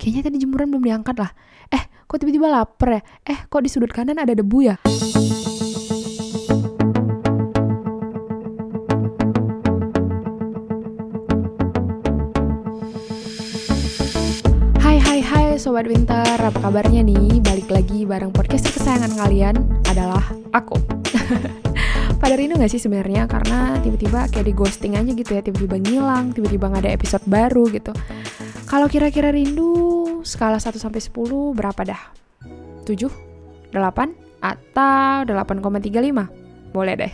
kayaknya tadi jemuran belum diangkat lah. Eh, kok tiba-tiba lapar ya? Eh, kok di sudut kanan ada debu ya? Hai hai hai Sobat Winter, apa kabarnya nih? Balik lagi bareng podcast kesayangan kalian adalah aku Pada rindu gak sih sebenarnya? Karena tiba-tiba kayak di ghosting aja gitu ya Tiba-tiba ngilang, tiba-tiba gak ada episode baru gitu Kalau kira-kira rindu, skala 1 sampai 10 berapa dah? 7? 8? Atau 8,35? Boleh deh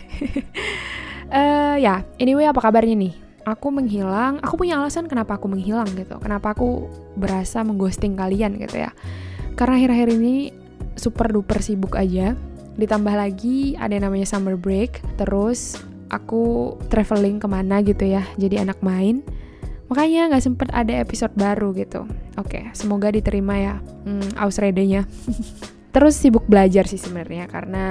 uh, Ya, anyway apa kabarnya nih? aku menghilang, aku punya alasan kenapa aku menghilang gitu. Kenapa aku berasa mengghosting kalian gitu ya. Karena akhir-akhir ini super duper sibuk aja. Ditambah lagi ada yang namanya summer break. Terus aku traveling ke mana gitu ya. Jadi anak main. Makanya nggak sempet ada episode baru gitu. Oke, semoga diterima ya. Hmm, ausredenya. Terus sibuk belajar sih sebenarnya karena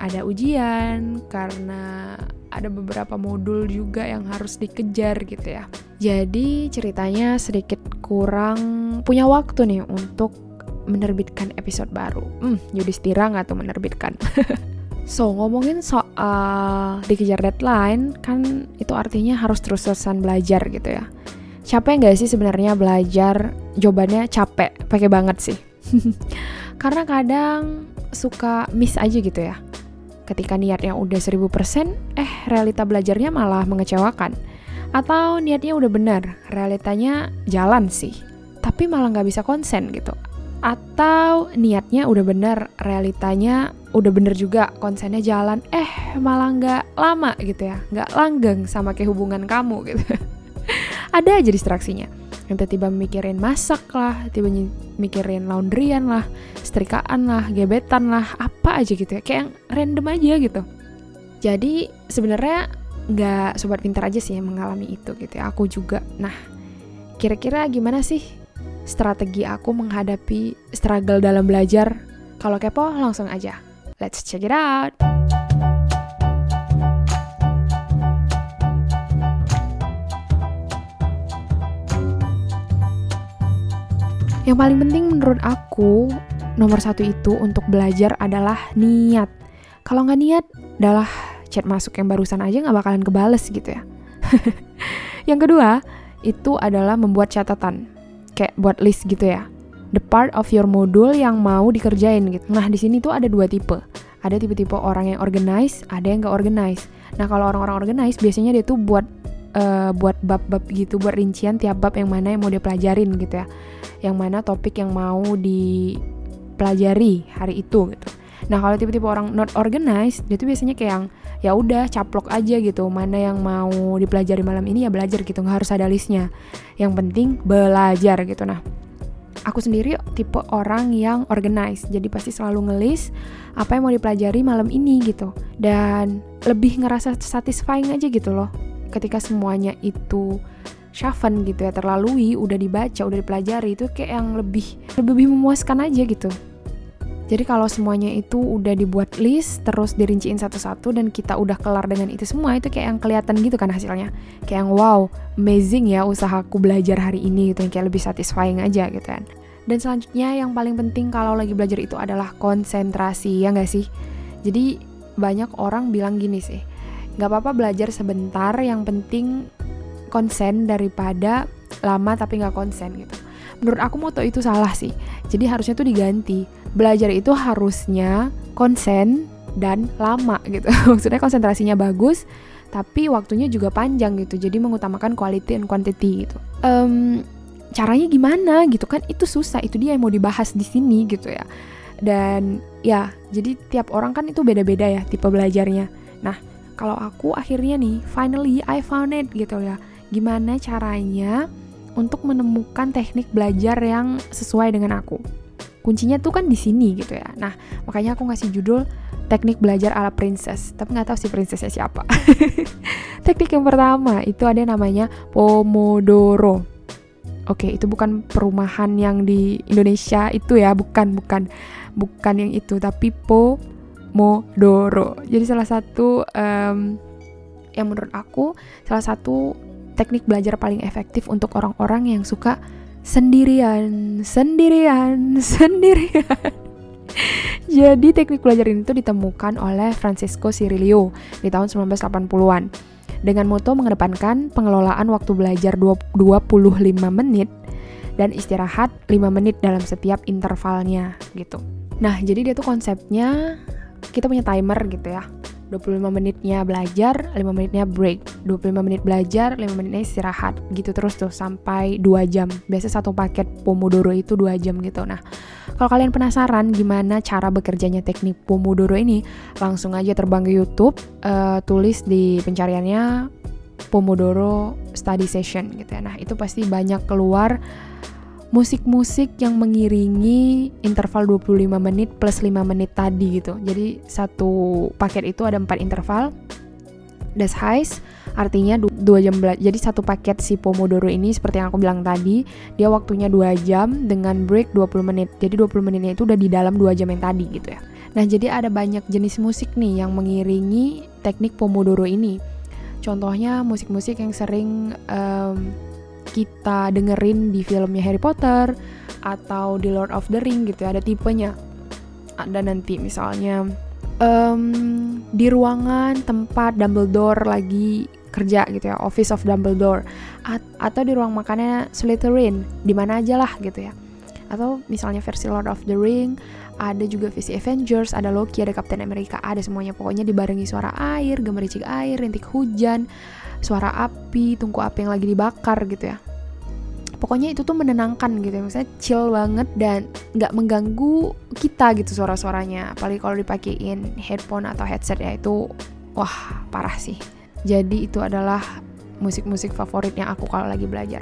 ada ujian, karena ada beberapa modul juga yang harus dikejar gitu ya. Jadi ceritanya sedikit kurang punya waktu nih untuk menerbitkan episode baru. Hmm, Yudhistira nggak tuh menerbitkan? so, ngomongin soal dikejar deadline, kan itu artinya harus terus-terusan belajar gitu ya. Capek nggak sih sebenarnya belajar? Jawabannya capek, pakai banget sih. Karena kadang suka miss aja gitu ya. Ketika niatnya udah 1000%, eh realita belajarnya malah mengecewakan. Atau niatnya udah benar, realitanya jalan sih. Tapi malah nggak bisa konsen gitu. Atau niatnya udah benar, realitanya udah bener juga, konsennya jalan, eh malah nggak lama gitu ya. Nggak langgeng sama kayak hubungan kamu gitu. Ada aja distraksinya tiba-tiba mikirin masak lah, tiba mikirin laundryan lah, setrikaan lah, gebetan lah, apa aja gitu ya, kayak yang random aja gitu. Jadi sebenarnya nggak sobat pintar aja sih yang mengalami itu gitu ya, aku juga. Nah, kira-kira gimana sih strategi aku menghadapi struggle dalam belajar? Kalau kepo langsung aja, let's check it out. Yang paling penting menurut aku, nomor satu itu untuk belajar adalah niat. Kalau nggak niat, adalah chat masuk yang barusan aja nggak bakalan kebales gitu ya. yang kedua, itu adalah membuat catatan. Kayak buat list gitu ya. The part of your module yang mau dikerjain gitu. Nah, di sini tuh ada dua tipe. Ada tipe-tipe orang yang organize, ada yang nggak organize. Nah, kalau orang-orang organize biasanya dia tuh buat uh, buat bab-bab gitu, buat rincian tiap bab yang mana yang mau dia pelajarin gitu ya yang mana topik yang mau dipelajari hari itu gitu. Nah kalau tipe-tipe orang not organized, dia tuh biasanya kayak yang ya udah caplok aja gitu, mana yang mau dipelajari malam ini ya belajar gitu, nggak harus ada listnya. Yang penting belajar gitu. Nah aku sendiri tipe orang yang organized, jadi pasti selalu ngelis apa yang mau dipelajari malam ini gitu, dan lebih ngerasa satisfying aja gitu loh, ketika semuanya itu Shaven gitu ya terlalui udah dibaca udah dipelajari itu kayak yang lebih lebih memuaskan aja gitu. Jadi kalau semuanya itu udah dibuat list terus dirinciin satu-satu dan kita udah kelar dengan itu semua itu kayak yang kelihatan gitu kan hasilnya. Kayak yang wow amazing ya usahaku belajar hari ini gitu yang kayak lebih satisfying aja gitu kan. Dan selanjutnya yang paling penting kalau lagi belajar itu adalah konsentrasi ya nggak sih? Jadi banyak orang bilang gini sih nggak apa-apa belajar sebentar yang penting konsen daripada lama tapi nggak konsen gitu. Menurut aku moto itu salah sih. Jadi harusnya tuh diganti. Belajar itu harusnya konsen dan lama gitu. Maksudnya konsentrasinya bagus, tapi waktunya juga panjang gitu. Jadi mengutamakan quality and quantity gitu. Um, caranya gimana gitu kan? Itu susah. Itu dia yang mau dibahas di sini gitu ya. Dan ya, jadi tiap orang kan itu beda-beda ya tipe belajarnya. Nah, kalau aku akhirnya nih, finally I found it gitu ya gimana caranya untuk menemukan teknik belajar yang sesuai dengan aku. Kuncinya tuh kan di sini gitu ya. Nah, makanya aku ngasih judul teknik belajar ala princess, tapi nggak tahu si princessnya siapa. teknik yang pertama itu ada namanya Pomodoro. Oke, itu bukan perumahan yang di Indonesia itu ya, bukan, bukan, bukan yang itu, tapi Pomodoro. Jadi salah satu um, yang menurut aku salah satu teknik belajar paling efektif untuk orang-orang yang suka sendirian, sendirian, sendirian. Jadi teknik belajar ini tuh ditemukan oleh Francisco Cirillo di tahun 1980-an dengan moto mengedepankan pengelolaan waktu belajar 25 menit dan istirahat 5 menit dalam setiap intervalnya gitu. Nah, jadi dia tuh konsepnya kita punya timer gitu ya. 25 menitnya belajar, 5 menitnya break. 25 menit belajar, 5 menitnya istirahat. Gitu terus tuh sampai 2 jam. Biasa satu paket Pomodoro itu 2 jam gitu. Nah, kalau kalian penasaran gimana cara bekerjanya teknik Pomodoro ini, langsung aja terbang ke YouTube, uh, tulis di pencariannya Pomodoro Study Session gitu ya. Nah, itu pasti banyak keluar musik-musik yang mengiringi interval 25 menit plus 5 menit tadi gitu. Jadi satu paket itu ada 4 interval. Das heißt, artinya 2 jam. Jadi satu paket si Pomodoro ini seperti yang aku bilang tadi, dia waktunya 2 jam dengan break 20 menit. Jadi 20 menitnya itu udah di dalam 2 jam yang tadi gitu ya. Nah, jadi ada banyak jenis musik nih yang mengiringi teknik Pomodoro ini. Contohnya musik-musik yang sering um, kita dengerin di filmnya Harry Potter atau di Lord of the Ring gitu ya, ada tipenya. Ada nanti misalnya um, di ruangan tempat Dumbledore lagi kerja gitu ya Office of Dumbledore. A atau di ruang makannya Slytherin di mana aja lah gitu ya. Atau misalnya versi Lord of the Ring ada juga versi Avengers ada Loki ada Captain America ada semuanya. Pokoknya dibarengi suara air gemericik air rintik hujan suara api, tungku api yang lagi dibakar gitu ya. Pokoknya itu tuh menenangkan gitu ya, misalnya chill banget dan nggak mengganggu kita gitu suara-suaranya. Apalagi kalau dipakein headphone atau headset ya itu wah parah sih. Jadi itu adalah musik-musik favoritnya aku kalau lagi belajar.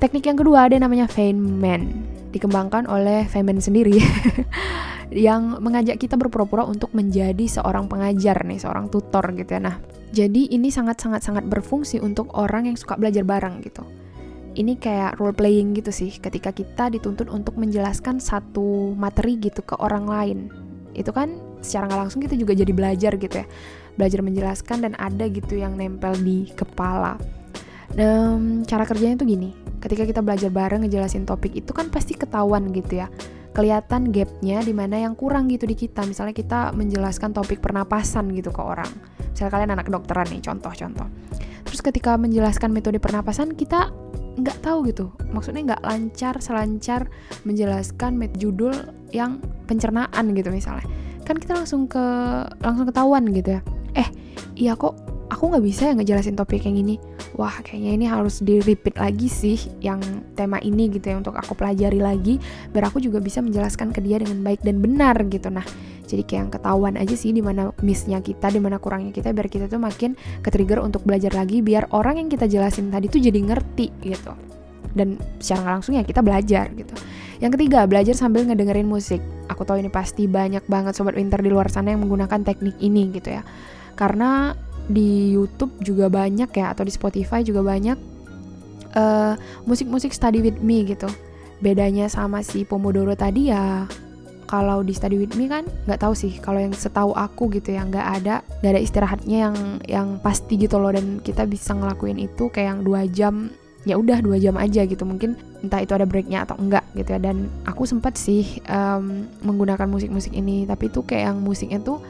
Teknik yang kedua ada namanya Feynman, dikembangkan oleh Feynman sendiri. yang mengajak kita berpura-pura untuk menjadi seorang pengajar nih, seorang tutor gitu ya. Nah, jadi ini sangat-sangat-sangat berfungsi untuk orang yang suka belajar bareng gitu. Ini kayak role playing gitu sih, ketika kita dituntut untuk menjelaskan satu materi gitu ke orang lain. Itu kan secara nggak langsung kita juga jadi belajar gitu ya. Belajar menjelaskan dan ada gitu yang nempel di kepala. Dan cara kerjanya tuh gini, ketika kita belajar bareng ngejelasin topik itu kan pasti ketahuan gitu ya kelihatan gapnya di mana yang kurang gitu di kita. Misalnya kita menjelaskan topik pernapasan gitu ke orang. Misalnya kalian anak kedokteran nih contoh-contoh. Terus ketika menjelaskan metode pernapasan kita nggak tahu gitu. Maksudnya nggak lancar selancar menjelaskan judul yang pencernaan gitu misalnya. Kan kita langsung ke langsung ketahuan gitu ya. Eh iya kok aku nggak bisa ya ngejelasin topik yang ini wah kayaknya ini harus di repeat lagi sih yang tema ini gitu ya untuk aku pelajari lagi biar aku juga bisa menjelaskan ke dia dengan baik dan benar gitu nah jadi kayak yang ketahuan aja sih di mana missnya kita di mana kurangnya kita biar kita tuh makin ke trigger untuk belajar lagi biar orang yang kita jelasin tadi tuh jadi ngerti gitu dan secara langsung ya kita belajar gitu yang ketiga, belajar sambil ngedengerin musik. Aku tahu ini pasti banyak banget sobat winter di luar sana yang menggunakan teknik ini gitu ya. Karena di YouTube juga banyak ya atau di Spotify juga banyak uh, musik-musik study with me gitu. Bedanya sama si Pomodoro tadi ya kalau di study with me kan nggak tahu sih kalau yang setahu aku gitu ya nggak ada nggak ada istirahatnya yang yang pasti gitu loh dan kita bisa ngelakuin itu kayak yang dua jam ya udah dua jam aja gitu mungkin entah itu ada breaknya atau enggak gitu ya dan aku sempat sih um, menggunakan musik-musik ini tapi itu kayak yang musiknya tuh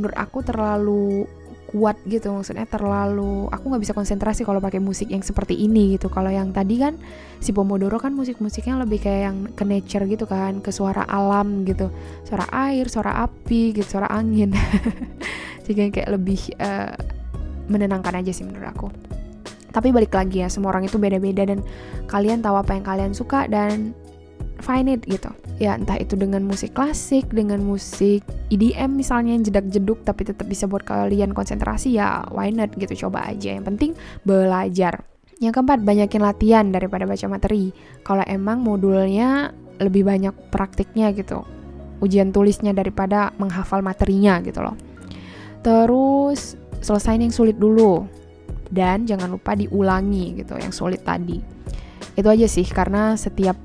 menurut aku terlalu kuat gitu maksudnya terlalu aku nggak bisa konsentrasi kalau pakai musik yang seperti ini gitu. Kalau yang tadi kan si Pomodoro kan musik-musiknya lebih kayak yang ke nature gitu kan ke suara alam gitu. Suara air suara api gitu suara angin. Jadi kayak lebih uh, menenangkan aja sih menurut aku. Tapi balik lagi ya semua orang itu beda-beda dan kalian tahu apa yang kalian suka dan find it gitu. Ya entah itu dengan musik klasik dengan musik EDM misalnya yang jedak-jeduk tapi tetap bisa buat kalian konsentrasi ya why not gitu coba aja. Yang penting belajar. Yang keempat banyakin latihan daripada baca materi. Kalau emang modulnya lebih banyak praktiknya gitu ujian tulisnya daripada menghafal materinya gitu loh. Terus selesain yang sulit dulu. Dan jangan lupa diulangi gitu yang sulit tadi. Itu aja sih karena setiap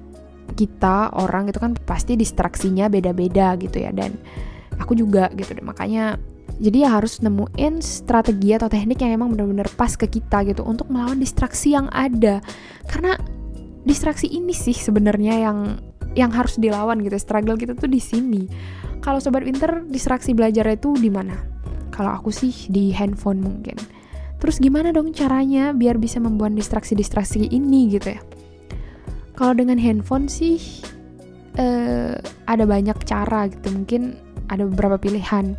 kita orang itu kan pasti distraksinya beda-beda gitu ya dan aku juga gitu deh. Makanya jadi ya harus nemuin strategi atau teknik yang emang bener-bener pas ke kita gitu untuk melawan distraksi yang ada. Karena distraksi ini sih sebenarnya yang yang harus dilawan gitu. Struggle kita tuh di sini. Kalau sobat winter distraksi belajar itu di mana? Kalau aku sih di handphone mungkin. Terus gimana dong caranya biar bisa membuat distraksi-distraksi ini gitu ya kalau dengan handphone sih uh, ada banyak cara gitu mungkin ada beberapa pilihan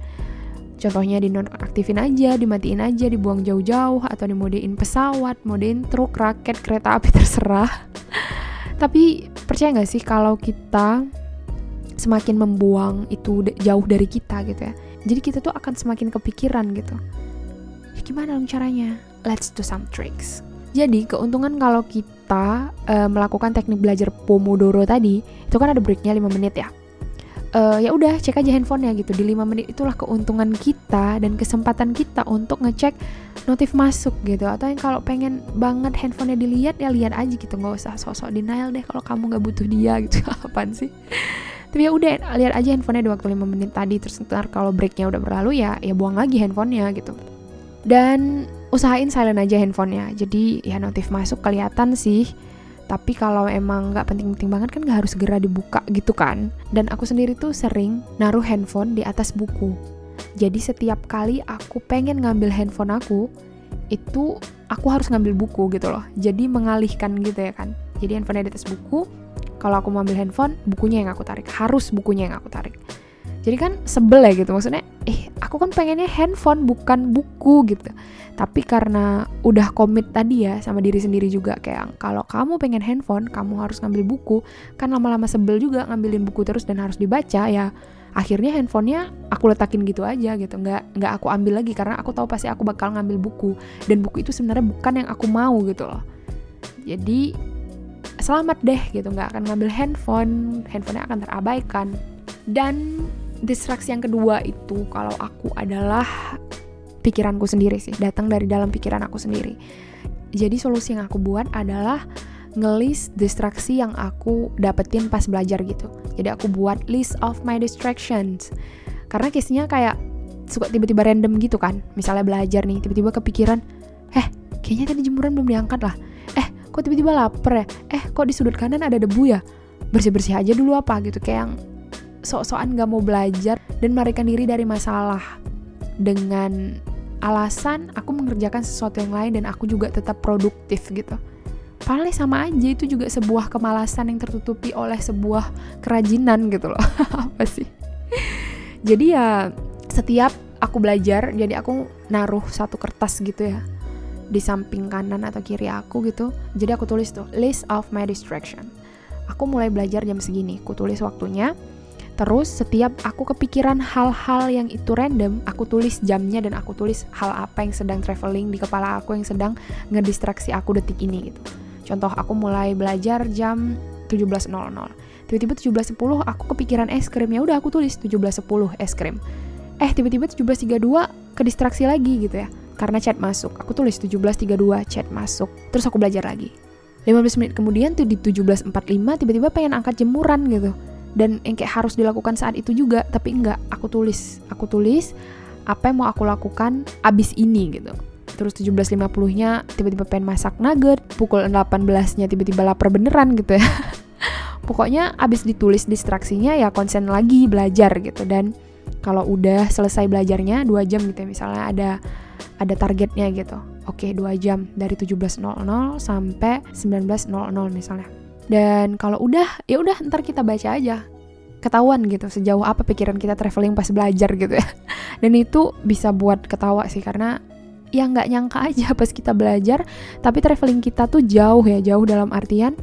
Contohnya dinonaktifin aja, dimatiin aja, dibuang jauh-jauh, atau dimodein pesawat, modein truk, raket, kereta api terserah. Tapi percaya nggak sih kalau kita semakin membuang itu jauh dari kita gitu ya. Jadi kita tuh akan semakin kepikiran gitu. Ya, gimana dong caranya? Let's do some tricks. Jadi keuntungan kalau kita uh, melakukan teknik belajar Pomodoro tadi, itu kan ada breaknya 5 menit ya. Uh, ya udah cek aja handphonenya gitu. Di 5 menit itulah keuntungan kita dan kesempatan kita untuk ngecek notif masuk gitu. Atau yang kalau pengen banget handphonenya dilihat ya lihat aja gitu. Nggak usah sosok denial deh kalau kamu nggak butuh dia gitu. Apaan sih? Tapi ya udah lihat aja handphonenya di waktu 5 menit tadi. Terus ntar kalau breaknya udah berlalu ya ya buang lagi handphonenya gitu. Dan usahain silent aja handphonenya. Jadi ya notif masuk kelihatan sih. Tapi kalau emang nggak penting-penting banget kan nggak harus segera dibuka gitu kan. Dan aku sendiri tuh sering naruh handphone di atas buku. Jadi setiap kali aku pengen ngambil handphone aku itu aku harus ngambil buku gitu loh. Jadi mengalihkan gitu ya kan. Jadi handphone di atas buku kalau aku mau ambil handphone bukunya yang aku tarik. Harus bukunya yang aku tarik. Jadi kan sebel ya gitu. Maksudnya eh aku kan pengennya handphone bukan buku gitu. Tapi karena udah komit tadi ya sama diri sendiri juga kayak kalau kamu pengen handphone kamu harus ngambil buku. Kan lama-lama sebel juga ngambilin buku terus dan harus dibaca ya akhirnya handphonenya aku letakin gitu aja gitu. Nggak nggak aku ambil lagi karena aku tahu pasti aku bakal ngambil buku. Dan buku itu sebenarnya bukan yang aku mau gitu loh. Jadi selamat deh gitu. Nggak akan ngambil handphone handphonenya akan terabaikan. Dan distraksi yang kedua itu kalau aku adalah pikiranku sendiri sih, datang dari dalam pikiran aku sendiri. Jadi solusi yang aku buat adalah ngelis distraksi yang aku dapetin pas belajar gitu. Jadi aku buat list of my distractions. Karena case-nya kayak suka tiba-tiba random gitu kan. Misalnya belajar nih, tiba-tiba kepikiran, "Eh, kayaknya tadi jemuran belum diangkat lah." "Eh, kok tiba-tiba lapar ya?" "Eh, kok di sudut kanan ada debu ya?" Bersih-bersih aja dulu apa gitu kayak yang sok-sokan gak mau belajar dan melarikan diri dari masalah dengan alasan aku mengerjakan sesuatu yang lain dan aku juga tetap produktif gitu. Paling sama aja itu juga sebuah kemalasan yang tertutupi oleh sebuah kerajinan gitu loh. Apa sih? Jadi ya setiap aku belajar, jadi aku naruh satu kertas gitu ya di samping kanan atau kiri aku gitu. Jadi aku tulis tuh list of my distraction. Aku mulai belajar jam segini, aku tulis waktunya Terus setiap aku kepikiran hal-hal yang itu random, aku tulis jamnya dan aku tulis hal apa yang sedang traveling di kepala aku yang sedang ngedistraksi aku detik ini gitu. Contoh aku mulai belajar jam 17.00. Tiba-tiba 17.10 aku kepikiran es krim ya udah aku tulis 17.10 es krim. Eh tiba-tiba 17.32 kedistraksi lagi gitu ya. Karena chat masuk. Aku tulis 17.32 chat masuk. Terus aku belajar lagi. 15 menit kemudian tuh di 17.45 tiba-tiba pengen angkat jemuran gitu dan yang kayak harus dilakukan saat itu juga tapi enggak aku tulis. Aku tulis apa yang mau aku lakukan abis ini gitu. Terus 17.50 nya tiba-tiba pengen masak nugget pukul 18 nya tiba-tiba lapar beneran gitu ya. Pokoknya abis ditulis distraksinya ya konsen lagi belajar gitu. Dan kalau udah selesai belajarnya dua jam gitu ya. Misalnya ada ada targetnya gitu. Oke dua jam. Dari 17.00 sampai 19.00 misalnya dan kalau udah, ya udah ntar kita baca aja. Ketahuan gitu sejauh apa pikiran kita traveling pas belajar gitu ya. Dan itu bisa buat ketawa sih karena ya nggak nyangka aja pas kita belajar, tapi traveling kita tuh jauh ya, jauh dalam artian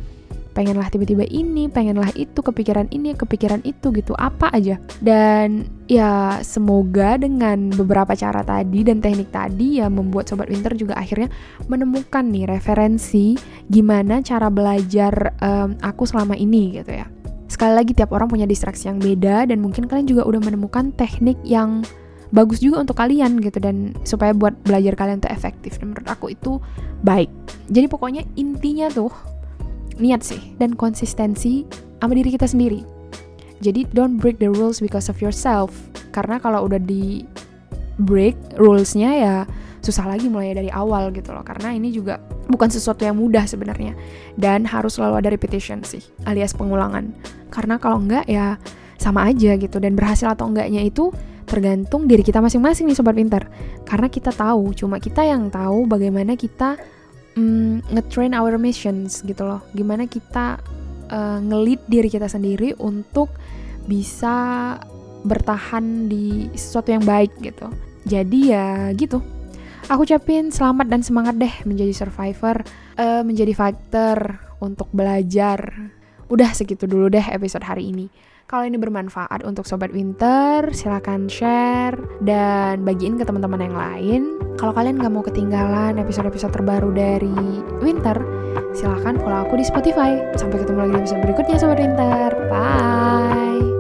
pengenlah tiba-tiba ini, pengenlah itu, kepikiran ini, kepikiran itu gitu, apa aja. Dan ya semoga dengan beberapa cara tadi dan teknik tadi ya membuat Sobat Winter juga akhirnya menemukan nih referensi gimana cara belajar um, aku selama ini gitu ya. Sekali lagi tiap orang punya distraksi yang beda dan mungkin kalian juga udah menemukan teknik yang bagus juga untuk kalian gitu dan supaya buat belajar kalian tuh efektif dan menurut aku itu baik. Jadi pokoknya intinya tuh niat sih dan konsistensi sama diri kita sendiri. Jadi don't break the rules because of yourself. Karena kalau udah di break rulesnya ya susah lagi mulai dari awal gitu loh. Karena ini juga bukan sesuatu yang mudah sebenarnya dan harus selalu ada repetition sih alias pengulangan karena kalau enggak ya sama aja gitu dan berhasil atau enggaknya itu tergantung diri kita masing-masing nih sobat pinter karena kita tahu cuma kita yang tahu bagaimana kita mm, ngetrain our missions gitu loh gimana kita uh, ngelit diri kita sendiri untuk bisa bertahan di sesuatu yang baik gitu jadi ya gitu Aku ucapin selamat dan semangat deh menjadi survivor, uh, menjadi fighter untuk belajar. Udah segitu dulu deh episode hari ini. Kalau ini bermanfaat untuk Sobat Winter, silahkan share dan bagiin ke teman-teman yang lain. Kalau kalian nggak mau ketinggalan episode-episode terbaru dari Winter, silahkan follow aku di Spotify. Sampai ketemu lagi di episode berikutnya Sobat Winter. Bye!